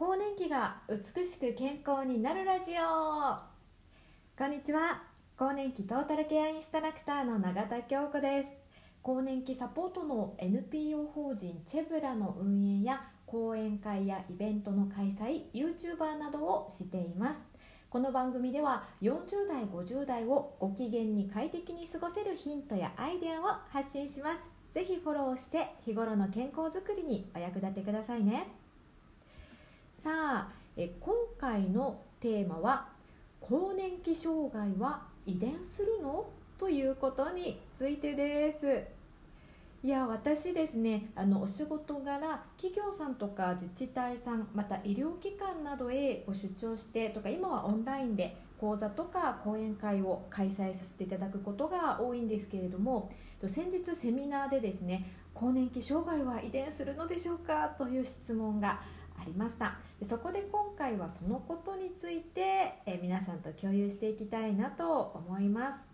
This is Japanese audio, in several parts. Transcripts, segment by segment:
更年期が美しく健康になるラジオ。こんにちは。更年期トータルケアインストラクターの永田京子です。更年期サポートの NPO 法人チェブラの運営や講演会やイベントの開催 YouTuber などをしています。この番組では40代50代をご機嫌に快適に過ごせるヒントやアイデアを発信します。ぜひフォローして日頃の健康づくりにお役立てくださいね。さあえ今回のテーマは「更年期障害は遺伝するの?」ということについてですいや私ですねあのお仕事柄企業さんとか自治体さんまた医療機関などへご出張してとか今はオンラインで講座とか講演会を開催させていただくことが多いんですけれども先日セミナーでですね更年期障害は遺伝するのでしょうか？という質問がりました。でそこで今回はそのことについてえ皆さんと共有していきたいなと思います。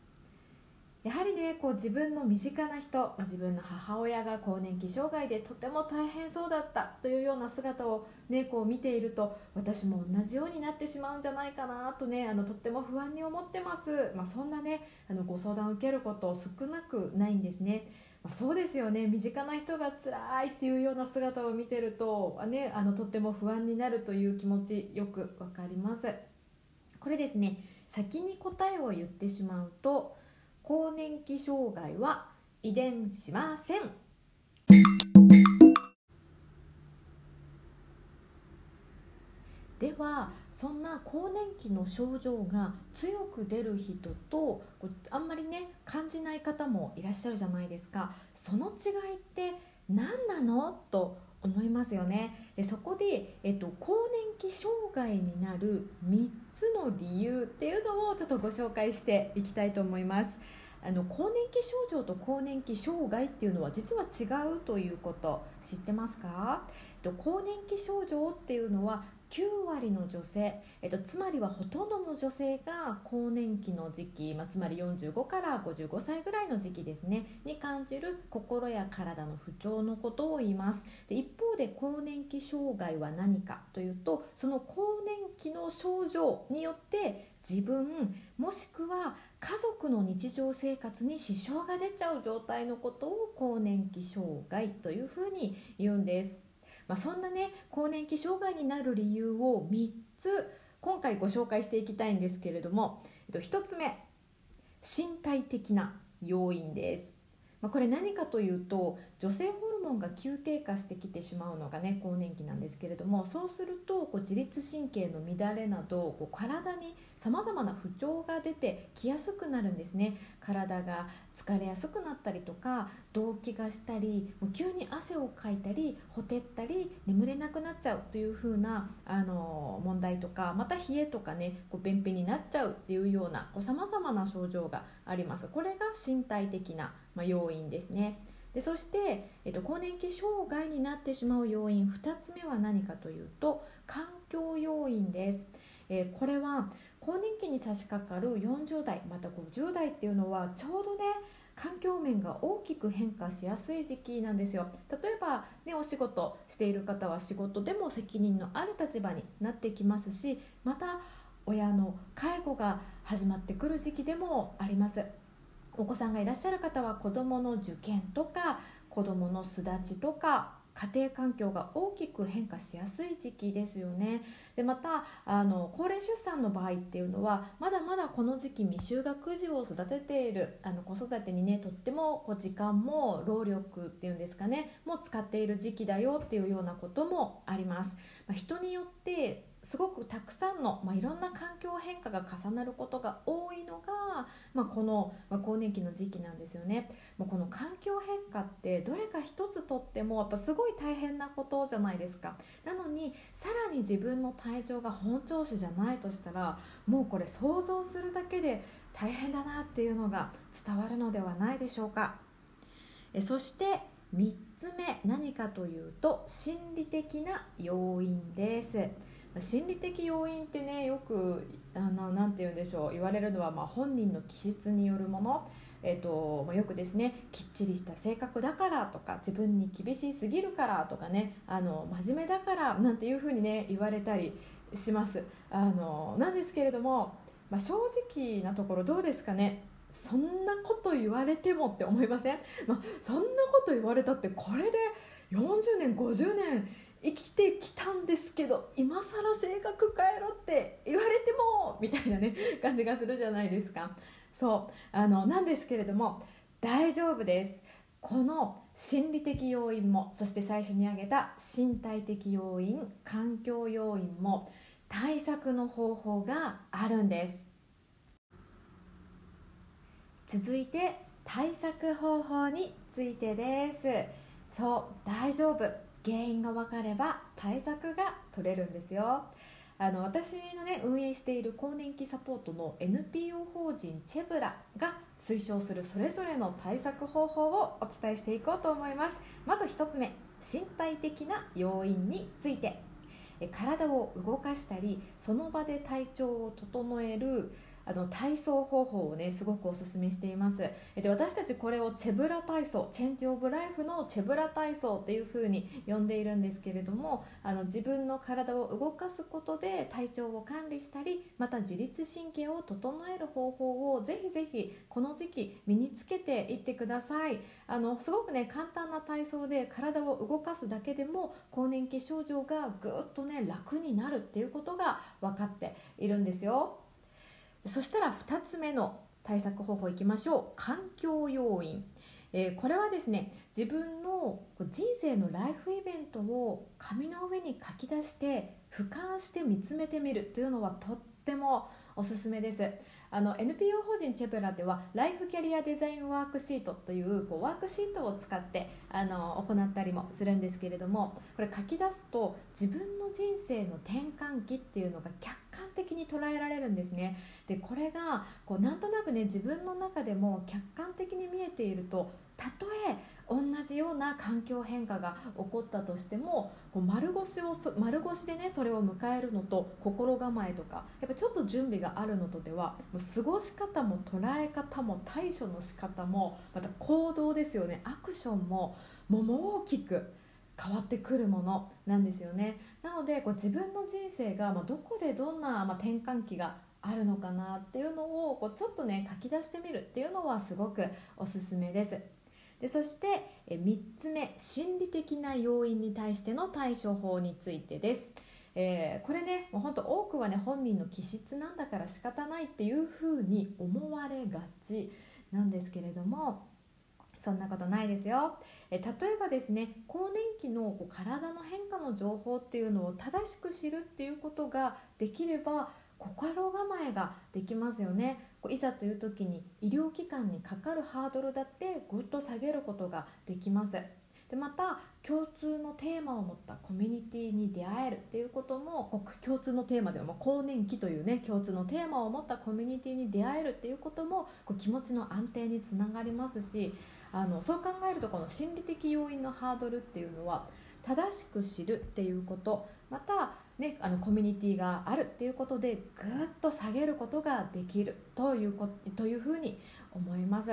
やはりねこう自分の身近な人自分の母親が更年期障害でとても大変そうだったというような姿を、ね、こう見ていると私も同じようになってしまうんじゃないかなとねあのとっても不安に思ってます、まあ、そんなねあのご相談を受けること少なくないんですね。まあ、そうですよね。身近な人が辛いっていうような姿を見てると、ね、あのとっても不安になるという気持ちよくわかります。これですね先に答えを言ってしまうと更年期障害は遺伝しません。ではそんな更年期の症状が強く出る人とあんまりね感じない方もいらっしゃるじゃないですか。その違いって何なの？と思いますよね。でそこで、えっと、更年期障害になる3つの理由っていうのをちょっとご紹介していきたいと思います。あの更年期症状と更年期障害っていうのは実は違うということ知ってますか？更年期症状っていうのは9割の女性、えっと、つまりはほとんどの女性が更年期の時期、まあ、つまり45から55歳ぐらいの時期ですねに感じる心や体の不調のことを言います。で一方で更年期障害は何かというとその更年期の症状によって自分もしくは家族の日常生活に支障が出ちゃう状態のことを更年期障害というふうに言うんです。まあ、そんなね更年期障害になる理由を3つ今回ご紹介していきたいんですけれども、えっと、1つ目身体的な要因です、まあ、これ何かというと女性ホモンが急低下してきてしまうのがね更年期なんですけれどもそうするとこう自律神経の乱れなどこう体にさまざまな不調が出てきやすくなるんですね。体が疲れやすくなったりとか動悸がしたりもう急に汗をかいたりほてったり眠れなくなっちゃうというふうなあの問題とかまた冷えとかねこう便秘になっちゃうっていうようなさまざまな症状があります。これが身体的な、ま、要因ですね。でそして、えっと、更年期障害になってしまう要因2つ目は何かというと環境要因です、えー、これは更年期に差し掛かる40代また50代っていうのはちょうどね環境面が大きく変化しやすい時期なんですよ。例えば、ね、お仕事している方は仕事でも責任のある立場になってきますしまた親の介護が始まってくる時期でもあります。お子さんがいらっしゃる方は子どもの受験とか子どもの巣立ちとか家庭環境が大きく変化しやすい時期ですよね。でまたあの高齢出産の場合っていうのはまだまだこの時期未就学児を育てているあの子育てにねとってもこう時間も労力っていうんですかねも使っている時期だよっていうようなこともあります、まあ、人によってすごくたくさんの、まあ、いろんな環境変化が重なることが多いのが、まあ、この、まあ、更年期の時期なんですよね。もうこの環境変化ってどれか一つとってもやっぱすごい大変なことじゃないですか。なのにさらに自分の体調が本調子じゃないとしたらもうこれ想像するだけで大変だなっていうのが伝わるのではないでしょうか。えそして3つ目何かというと心理的な要因です。心理的要因ってねよくあのなて言うんでしょう言われるのは、まあ、本人の気質によるもの。えーとま、よくですねきっちりした性格だからとか自分に厳しすぎるからとかねあの真面目だからなんていうふうにね言われたりします。あのなんですけれども、まあ、正直なところどうですかね。そんなこと言われてもって思いません、まあ、そんなこと言われたってこれで40年50年生きてきたんですけど今更性格変えろって言われてもみたいなね 感じがするじゃないですか。そう。あのなんですけれども大丈夫です。この心理的要因もそして最初に挙げた身体的要因環境要因も対策の方法があるんです。続いて対策方法についてです。そう。大丈夫。原因が分かれば対策が取れるんですよ。あの私のね運営している更年期サポートの NPO 法人チェブラが推奨するそれぞれの対策方法をお伝えしていこうと思います。まず1つ目身体的な要因について。体を動かしたりその場で体調を整えるあの体操方法をねすごくおすすめしています。で私たちこれをチェブラ体操チェンジオブライフのチェブラ体操っていう風に呼んでいるんですけれどもあの自分の体を動かすことで体調を管理したりまた自律神経を整える方法をぜひぜひこの時期身につけていってください。あのすごくね簡単な体操で体を動かすだけでも更年期症状がぐっとね楽になるっていうことが分かっているんですよ。そしたら2つ目の対策方法いきましょう。環境要因、えー、これはですね自分の人生のライフイベントを紙の上に書き出して俯瞰して見つめてみるというのはとってもおすすめです。あの NPO 法人チェブラではライフキャリアデザインワークシートというこうワークシートを使ってあの行ったりもするんですけれどもこれ書き出すと自分の人生の転換期っていうのが客観的に捉えられるんですね。でこれがこうなんとなくね自分の中でも客観的に見えているとたとえ同じような環境変化が起こったとしてもこう丸腰を丸腰でねそれを迎えるのと心構えとかやっぱちょっと準備ががあるのとではもう過ごし方も捉え方も対処の仕方もまた行動ですよね。アクションももう大きく変わってくるものなんですよね。なのでこう自分の人生がまどこでどんなま転換期があるのかなっていうのをこうちょっとね書き出してみるっていうのはすごくおすすめです。でそして3つ目心理的な要因に対しての対処法についてです、えー、これねもう本当多くはね本人の気質なんだから仕方ないっていうふうに思われがちなんですけれどもそんなことないですよ。え例えばですね更年期のこう体の変化の情報っていうのを正しく知るっていうことができれば心構えができますよね。こういざという時に医療機関にかかるハードルだってぐっと下げることができます。でまた共通のテーマを持ったコミュニティに出会えるっていうことも共通のテーマでは更年期というね共通のテーマを持ったコミュニティに出会えるっていうこともこう気持ちの安定につながりますしあのそう考えるとこの心理的要因のハードルっていうのは正しく知るっていうことまた、ね、あのコミュニティがあるっていうことでぐっと下げることができるというこというふうに思います。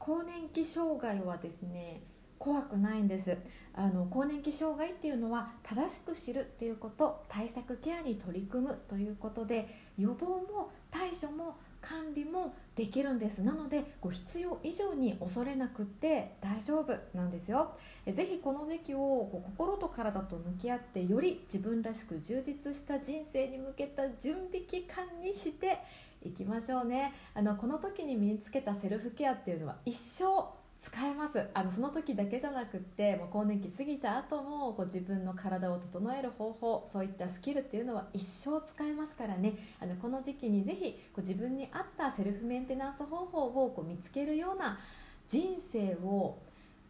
更年期障害はですね怖くないんです。あの更年期障害っていうのは正しく知るっていうこと対策ケアに取り組むということで予防も対処も管理もできるんです。なのでこう必要以上に恐れなくって大丈夫なんですよ。ぜひこの時期をこう心と体と向き合ってより自分らしく充実した人生に向けた準備期間にしていきましょうね。あのこの時に身につけたセルフケアっていうのは一生使えます。あのその時だけじゃなくってもう更年期過ぎた後もこう自分の体を整える方法そういったスキルっていうのは一生使えますからね。あのこの時期にぜひこう自分に合ったセルフメンテナンス方法をこう見つけるような人生を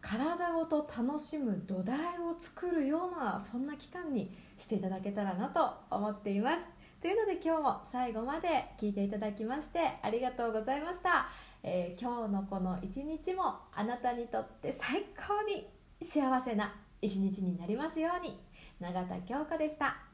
体ごと楽しむ土台を作るようなそんな期間にしていただけたらなと思っています。というので今日も最後まで聞いていただきましてありがとうございました。えー、今日のこの一日もあなたにとって最高に幸せな一日になりますように永田京子でした。